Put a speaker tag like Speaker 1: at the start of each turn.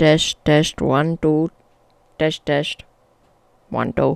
Speaker 1: test test one two test test one two